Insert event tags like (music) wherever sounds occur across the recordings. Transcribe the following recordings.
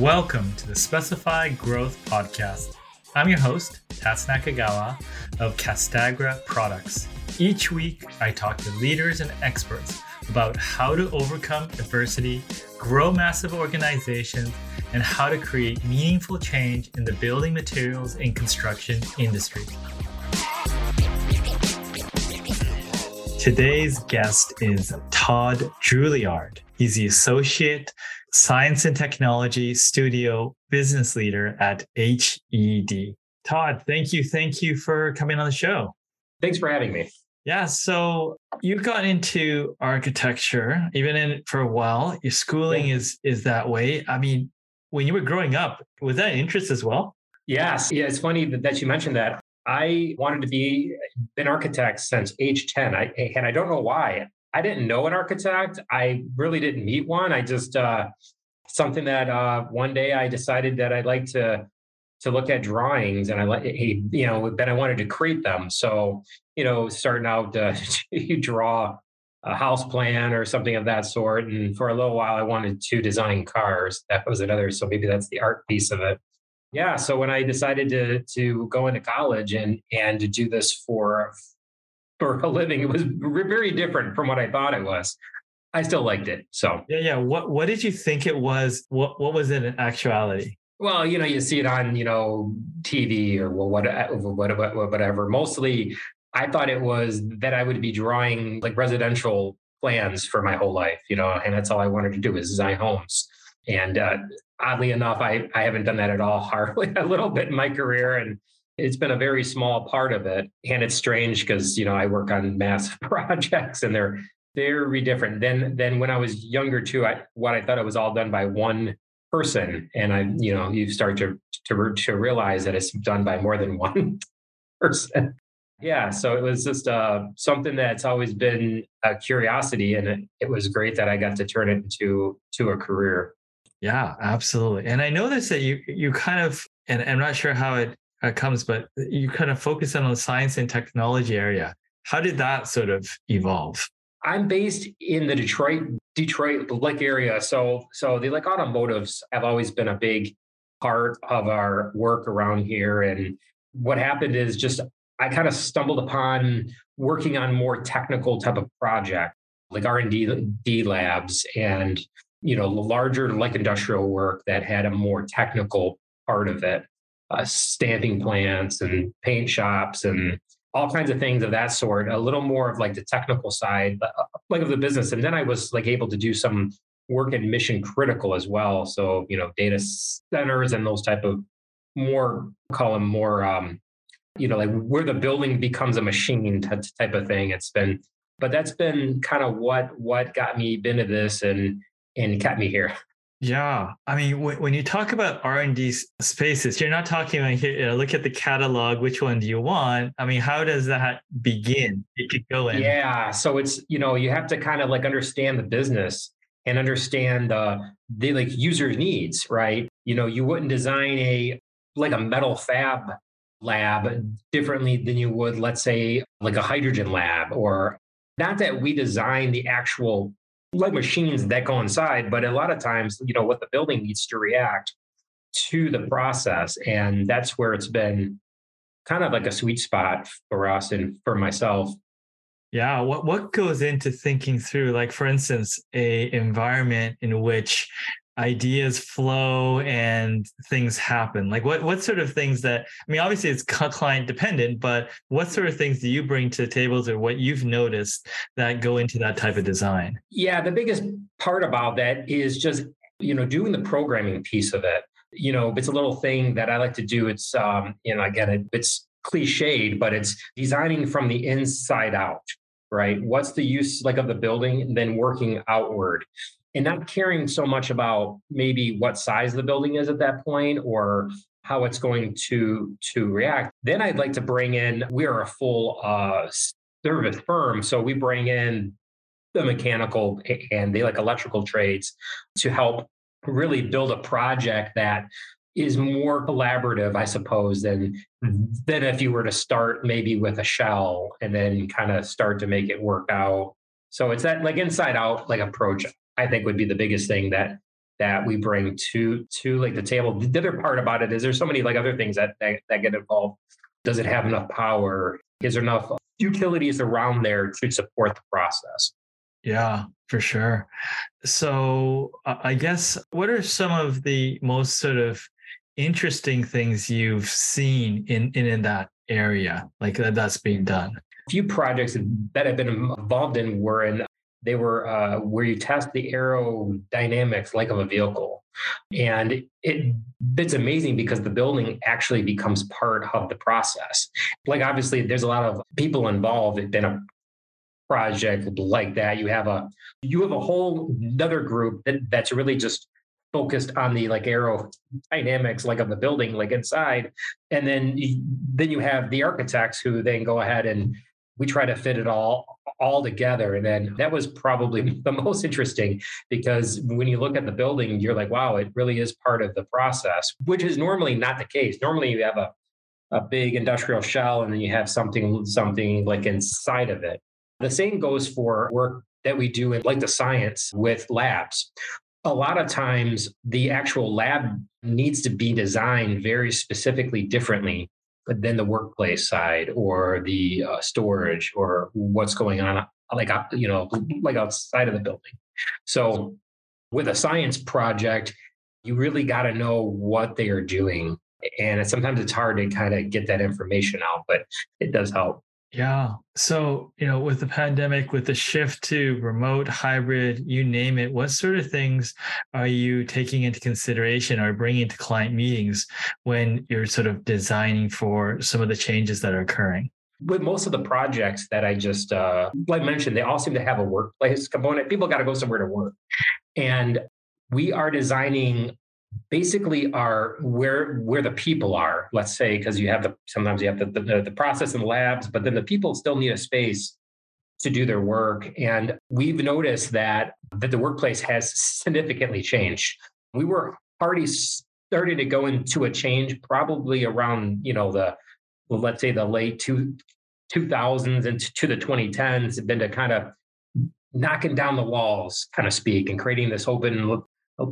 Welcome to the Specify Growth Podcast. I'm your host, Tats Nakagawa of Castagra Products. Each week, I talk to leaders and experts about how to overcome adversity, grow massive organizations, and how to create meaningful change in the building materials and construction industry. Today's guest is Todd Juilliard. He's the Associate Science and Technology Studio Business Leader at HED. Todd, thank you. Thank you for coming on the show. Thanks for having me. Yeah, so you've got into architecture even in for a while. Your schooling yeah. is is that way. I mean, when you were growing up, was that interest as well? Yes. Yeah, it's funny that, that you mentioned that. I wanted to be an architect since age 10. I, and I don't know why. I didn't know an architect. I really didn't meet one. I just uh, something that uh, one day I decided that I'd like to to look at drawings, and I like you know then I wanted to create them. So you know, starting out uh, (laughs) draw a house plan or something of that sort. And for a little while, I wanted to design cars. That was another. So maybe that's the art piece of it. Yeah. So when I decided to to go into college and and to do this for (laughs) for a living. It was very different from what I thought it was. I still liked it. So yeah, yeah. What what did you think it was? What what was it in actuality? Well, you know, you see it on you know TV or whatever, whatever. Mostly, I thought it was that I would be drawing like residential plans for my whole life. You know, and that's all I wanted to do is design homes. And uh, oddly enough, I I haven't done that at all. (laughs) Hardly a little bit in my career, and it's been a very small part of it. And it's strange because you know i work on massive (laughs) projects and they're very different. Than than when i was younger too i what i thought it was all done by one person. And i you know you start to to, to realize that it's done by more than (laughs) one person. Yeah so it was just uh, something that's always been a curiosity and it, it was great that i got to turn it into to a career. Yeah absolutely. And i noticed that you you kind of and i'm not sure how it uh, comes, but you kind of focus on the science and technology area. How did that sort of evolve? I'm based in the Detroit, Detroit Lake area. So, so the like automotives have always been a big part of our work around here. And what happened is just I kind of stumbled upon working on more technical type of project, like R and D labs, and you know larger like industrial work that had a more technical part of it uh, stamping plants and paint shops and all kinds of things of that sort a little more of like the technical side uh, like of the business. And then i was like able to do some work in mission critical as well. So you know data centers and those type of more call them more um you know like where the building becomes a machine type of thing. It's been but that's been kind of what what got me into this and and kept me here (laughs) Yeah, I mean, when, when you talk about R and D spaces, you're not talking like you know, look at the catalog. Which one do you want? I mean, how does that begin? It could go in. Yeah, so it's you know you have to kind of like understand the business and understand uh, the like user needs, right? You know, you wouldn't design a like a metal fab lab differently than you would, let's say, like a hydrogen lab, or not that we design the actual like machines that go inside, but a lot of times, you know, what the building needs to react to the process. And that's where it's been kind of like a sweet spot for us and for myself. Yeah. What what goes into thinking through, like for instance, a environment in which ideas flow and things happen? Like what what sort of things that i mean obviously it's client dependent but what sort of things do you bring to tables or what you've noticed that go into that type of design? Yeah the biggest part about that is just you know doing the programming piece of it. You know it's a little thing that i like to do it's um you know again it, it's cliched but it's designing from the inside out right? What's the use like of the building and then working outward and not caring so much about maybe what size the building is at that point or how it's going to to react. Then i'd like to bring in we are a full uh, service firm so we bring in the mechanical and the like electrical trades to help really build a project that is more collaborative i suppose than than if you were to start maybe with a shell and then kind of start to make it work out. So it's that like inside out like approach I think would be the biggest thing that that we bring to to like the table. The other part about it is there's so many like other things that that, that get involved. Does it have enough power? Is there enough utilities around there to support the process? Yeah, for sure. So I guess what are some of the most sort of interesting things you've seen in in, in that area, like that, that's being done? A few projects that I've been involved in were in they were uh, where you test the aerodynamics like of a vehicle. And it it's amazing because the building actually becomes part of the process. Like obviously there's a lot of people involved in a project like that. You have a you have a whole another group that, that's really just focused on the like aerodynamics like of the building like inside. And then you, then you have the architects who then go ahead and we try to fit it all all together. And then that was probably (laughs) the most interesting because when you look at the building you're like wow it really is part of the process which is normally not the case. Normally you have a a big industrial shell and then you have something something like inside of it. The same goes for work that we do in like the science with labs. A lot of times the actual lab needs to be designed very specifically differently but then the workplace side or the uh, storage or what's going on like uh, you know like outside of the building. So with a science project you really got to know what they are doing and sometimes it's hard to kind of get that information out but it does help yeah. So, you know, with the pandemic, with the shift to remote, hybrid, you name it, what sort of things are you taking into consideration or bringing to client meetings when you're sort of designing for some of the changes that are occurring? With most of the projects that I just, uh, like mentioned, they all seem to have a workplace component. People got to go somewhere to work. And we are designing basically are where where the people are let's say because you have the sometimes you have the, the, the process in labs but then the people still need a space to do their work. And we've noticed that that the workplace has significantly changed. We were already starting to go into a change probably around you know the well, let's say the late two 2000s and to the 2010s have been to kind of knocking down the walls kind of speak and creating this open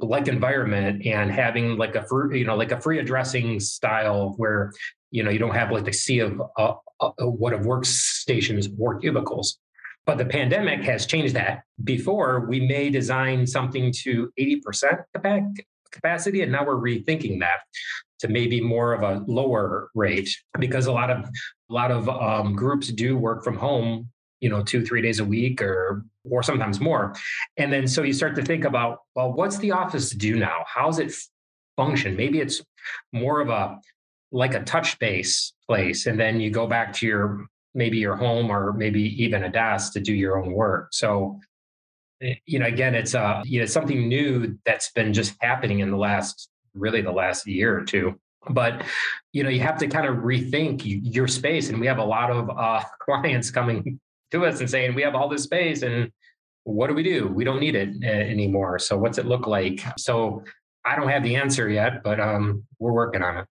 like environment and having like a free, you know, like a free addressing style where, you know, you don't have like the sea of uh, uh, what of workstations or cubicles. But the pandemic has changed that. Before, we may design something to 80% capacity, and now we're rethinking that to maybe more of a lower rate because a lot of a lot of um, groups do work from home you know two three days a week or or sometimes more. And then so you start to think about well what's the office do now? How's it function? Maybe it's more of a like a touch base place and then you go back to your maybe your home or maybe even a desk to do your own work. So eh, you know again it's uh you know something new that's been just happening in the last really the last year or two. But you know you have to kind of rethink your space and we have a lot of uh, (laughs) clients coming to us and saying we have all this space and what do we do? We don't need it uh, anymore. So what's it look like? So i don't have the answer yet but um, we're working on it.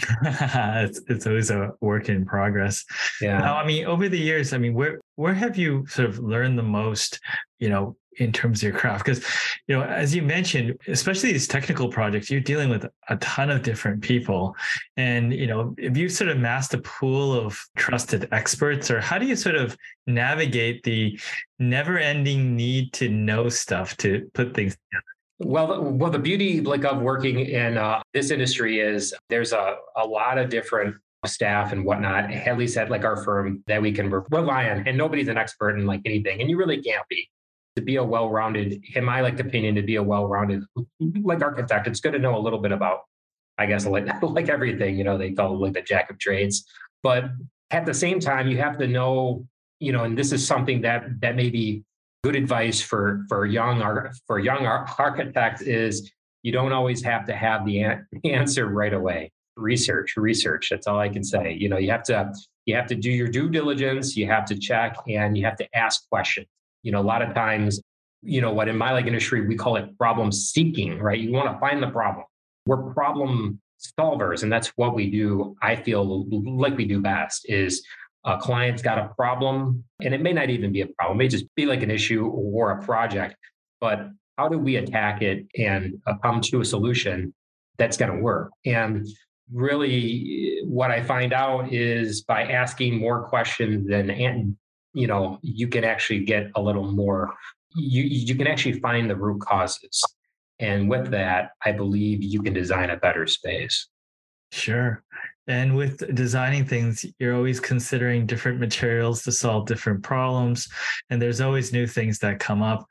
(laughs) It's, it's always a work in progress. Yeah. Now, i mean over the years i mean where where have you sort of learned the most you know in terms of your craft because you know as you mentioned especially these technical projects you're dealing with a ton of different people and you know if you sort of massed a pool of trusted experts or how do you sort of navigate the never ending need to know stuff to put things together well, well, the beauty like of working in uh, this industry is there's a, a lot of different staff and whatnot, at least at like our firm that we can rely on. And nobody's an expert in like anything, and you really can't be to be a well-rounded, in my like opinion, to be a well-rounded like architect, it's good to know a little bit about, I guess, like (laughs) like everything. You know, they call it like the jack of trades. But at the same time, you have to know, you know, and this is something that that may be good advice for for young for young architects is you don't always have to have the answer right away. Research, research. That's all I can say. You know, you have to you have to do your due diligence. You have to check, and you have to ask questions you know, a lot of times, you know, what in my like industry, we call it problem seeking, right? You want to find the problem. We're problem solvers. And that's what we do. I feel like we do best is a client's got a problem and it may not even be a problem. It may just be like an issue or a project, but how do we attack it and uh, come to a solution that's going to work? And really, what I find out is by asking more questions than, you know, you can actually get a little more. You you can actually find the root causes, and with that, I believe you can design a better space. Sure. And with designing things, you're always considering different materials to solve different problems. And there's always new things that come up.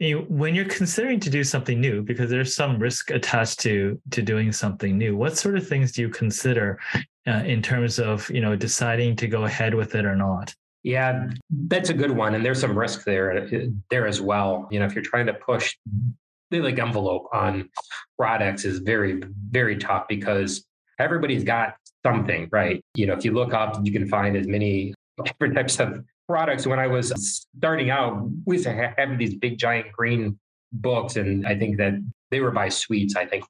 When you're considering to do something new, because there's some risk attached to to doing something new, what sort of things do you consider uh, in terms of you know deciding to go ahead with it or not? Yeah, that's a good one. And there's some risk there uh, there as well. You know, if you're trying to push the like envelope on products is very, very tough because everybody's got something, right? You know, if you look up, you can find as many (laughs) different types of products. When I was starting out, we used to have these big giant green books, and I think that they were by Sweets, I think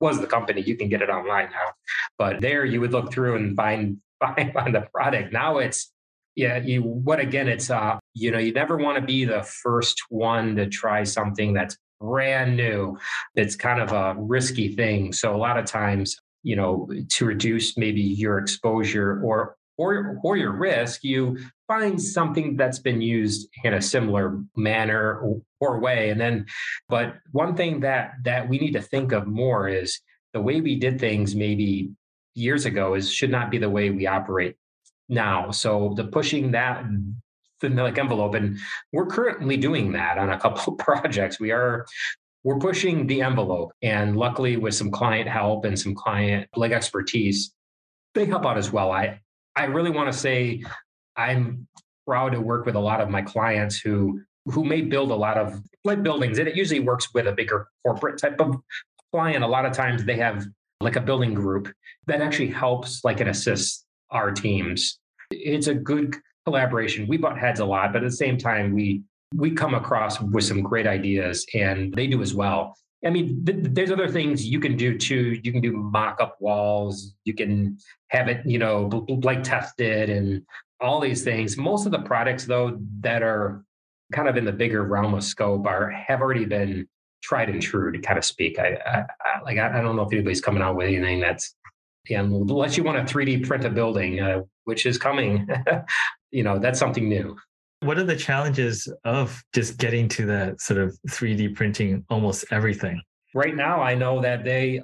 was the company. You can get it online now. But there you would look through and find (laughs) find find the product. Now it's yeah, you what again, it's uh, you know, you never want to be the first one to try something that's brand new. It's kind of a risky thing. So a lot of times you know, to reduce maybe your exposure or or or your risk, you find something that's been used in a similar manner or, or way. And then, but one thing that that we need to think of more is the way we did things maybe years ago is should not be the way we operate now. So the pushing that like envelope and we're currently doing that on a couple (laughs) of projects we are we're pushing the envelope. And luckily, with some client help and some client like expertise, they help out as well. I I really want to say I'm proud to work with a lot of my clients who who may build a lot of like buildings, and it usually works with a bigger corporate type of client. A lot of times they have like a building group that actually helps like and assists our teams. It's a good collaboration. We butt heads a lot, but at the same time, we we come across with some great ideas and they do as well. I mean, th- there's other things you can do too. You can do mock up walls. You can have it, you know, like tested and all these things. Most of the products, though, that are kind of in the bigger realm of scope are have already been tried and true to kind of speak. I, I, I like I, I, don't know if anybody's coming out with anything that's yeah, unless you want to 3D print a building, uh, which is coming, (laughs) you know, that's something new. What are the challenges of just getting to that sort of 3D printing almost everything? Right now, I know that they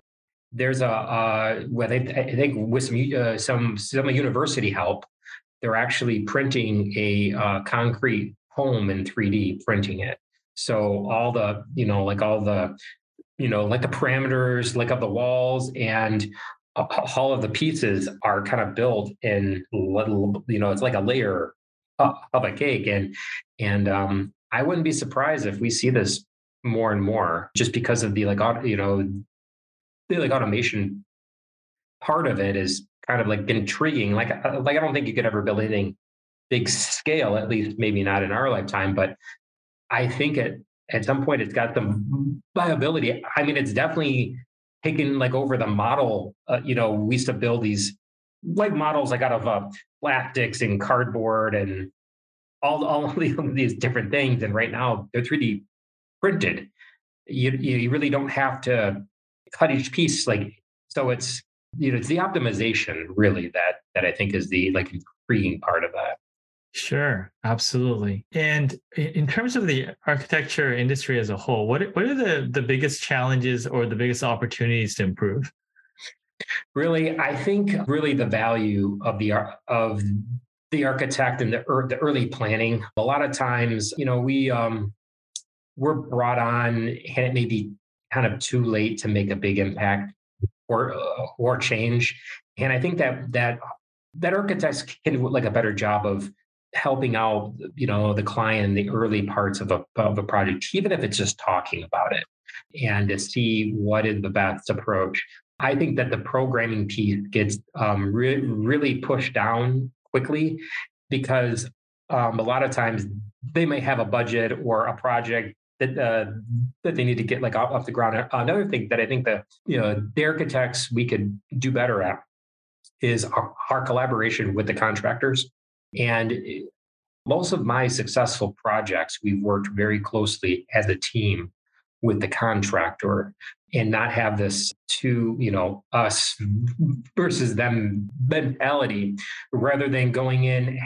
there's a uh, well, they, I think with some uh, some some university help, they're actually printing a uh, concrete home in 3D, printing it. So all the you know like all the you know like the parameters like of the walls and all of the pieces are kind of built in little you know it's like a layer of a cake. And and um, I wouldn't be surprised if we see this more and more, just because of the like you know the like automation part of it is kind of like intriguing. Like uh, like I don't think you could ever build anything big scale, at least maybe not in our lifetime. But I think at at some point it's got the viability. I mean, it's definitely taken like over the model. Uh, you know, we used to build these like models like out of uh, plastics and cardboard and all, all (laughs) these different things. And right now they're 3D printed. You, you really don't have to cut each piece. Like, so it's, you know, it's the optimization really that, that I think is the like intriguing part of that. Sure, absolutely. And in terms of the architecture industry as a whole, what what are the the biggest challenges or the biggest opportunities to improve? Really, I think really the value of the of the architect and the the early planning. A lot of times, you know, we um, we're brought on and it may be kind of too late to make a big impact or uh, or change. And I think that that that architects can do like a better job of helping out, you know, the client in the early parts of a of a project, even if it's just talking about it and to see what is the best approach. I think that the programming piece gets um, re- really pushed down quickly because um, a lot of times they may have a budget or a project that uh, that they need to get like off, the ground. Another thing that I think that you know the architects we could do better at is our, our collaboration with the contractors. And eh, most of my successful projects, we've worked very closely as a team with the contractor and not have this two, you know, us versus them mentality rather than going in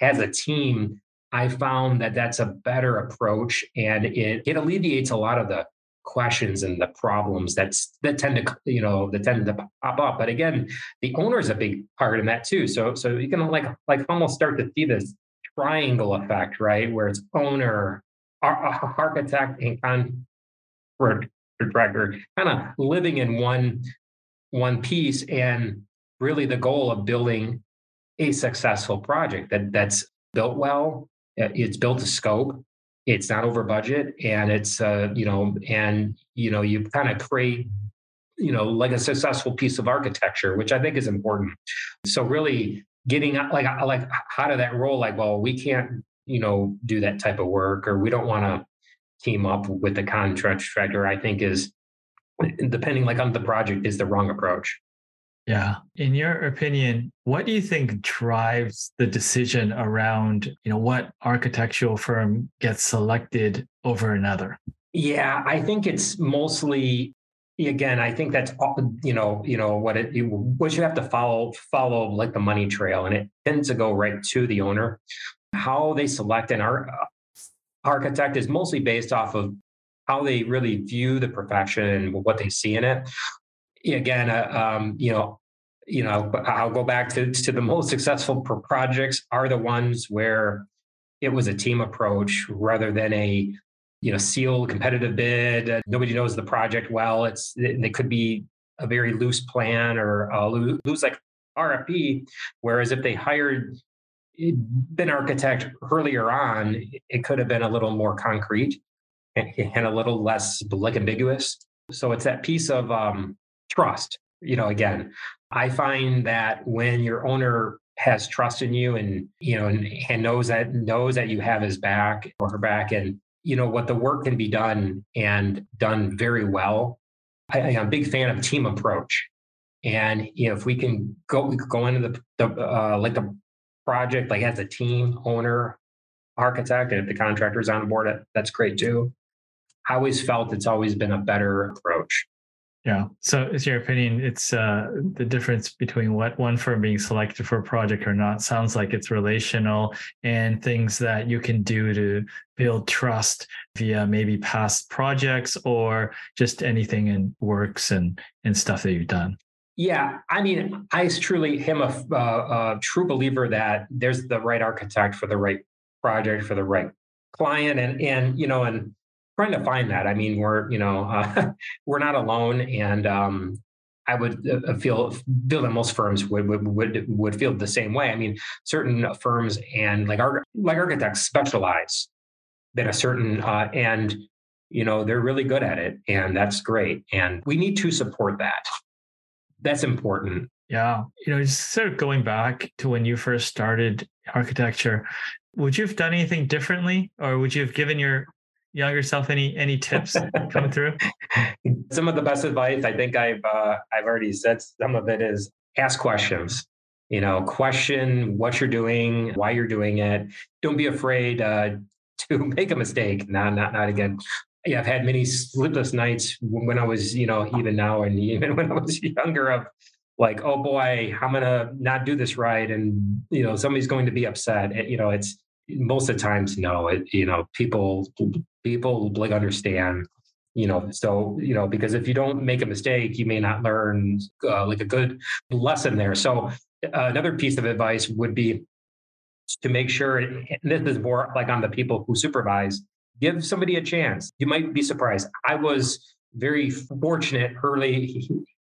as a team. I found that that's a better approach and it, it alleviates a lot of the questions and the problems that's that tend to you know that tend to pop up. But again the owner is a big part in that too. So so you can like like almost start to see this triangle effect right where it's owner architect and contractor kind of living in one one piece and really the goal of building a successful project that that's built well it's built to scope it's not over budget and it's uh, you know and you know you kind of create you know like a successful piece of architecture which i think is important. So really getting like like how did that role like well we can't you know do that type of work or we don't want to team up with the contractor i think is depending like on the project is the wrong approach yeah. In your opinion, what do you think drives the decision around, you know, what architectural firm gets selected over another? Yeah, I think it's mostly again, I think that's uh, you know, you know what it what you have to follow follow like the money trail and it tends to go right to the owner. How they select an art, uh, architect is mostly based off of how they really view the profession and what they see in it again, uh, um, you know, you know, I'll go back to to the (laughs) most successful projects are the ones where it was a team approach rather than a you know sealed competitive bid. Uh, nobody knows the project well. It's it, could be a very loose plan or a loose like RFP. Whereas if they hired an architect earlier on, it could have been a little more concrete and, and a little less like ambiguous. So it's that piece of um, trust. You know, again, I find that when your owner has trust in you and you know and, and knows that knows that you have his back or her back and you know what the work can be done and done very well I, am a big fan of team approach. And you know if we can go we go into the, the uh, like the project like as a team owner architect and if the contractor's on board that's great too. I always felt it's always been a better approach yeah. So, is your opinion? It's uh, the difference between what one firm being selected for a project or not sounds like it's relational and things that you can do to build trust via maybe past projects or just anything in works and and stuff that you've done. Yeah, I mean, I truly am a, uh, a true believer that there's the right architect for the right project for the right client, and and you know, and trying to find that. I mean, we're you know uh, (laughs) we're not alone, and um, I would uh, feel feel that most firms would, would would would feel the same way. I mean, certain firms and like our like architects specialize in a certain uh, and you know they're really good at it, and that's great. And we need to support that. That's important. Yeah, you know, just sort of going back to when you first started architecture, would you have done anything differently, or would you have given your younger self any any tips coming through? (laughs) Some of the best advice i think i've uh, i've already said some of it is ask questions. You know question what you're doing why you're doing it. Don't be afraid uh, (laughs) to make a mistake. Not not not again. Yeah i've had many sleepless nights when i was you know even now and (laughs) even when i was younger of like oh boy i'm gonna not do this right. And you know somebody's going to be upset. You know it's most of the times no it, you know people people like understand you know so you know because if you don't make a mistake you may not learn uh, like a good lesson there. So uh, another piece of advice would be to make sure this is more like on the people who supervise give somebody a chance. You might be surprised. I was very fortunate early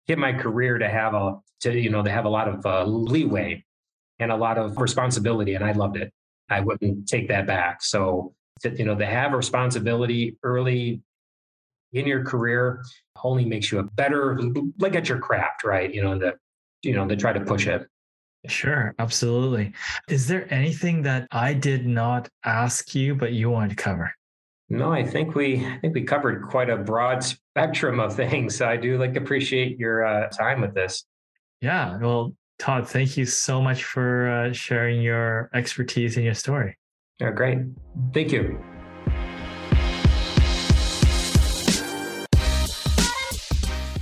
in my career to have a to you know to have a lot of uh, leeway and a lot of responsibility and i loved it I wouldn't take that back. So, to, you know, to have responsibility early in your career only makes you a better, like at your craft, right? You know, the, you know, to try to push it. Sure, absolutely. Is there anything that I did not ask you, but you wanted to cover? No, I think we I think we covered quite a broad spectrum of things. So I do like appreciate your uh, time with this. Yeah, well, Todd, thank you so much for uh, sharing your expertise and your story. Yeah, great. Thank you.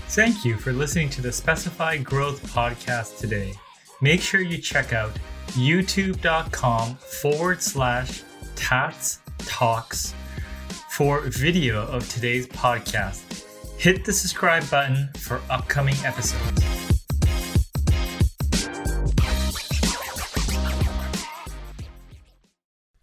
Thank you for listening to the Specify Growth podcast today. Make sure you check out youtube.com forward slash tats talks for video of today's podcast. Hit the subscribe button for upcoming episodes.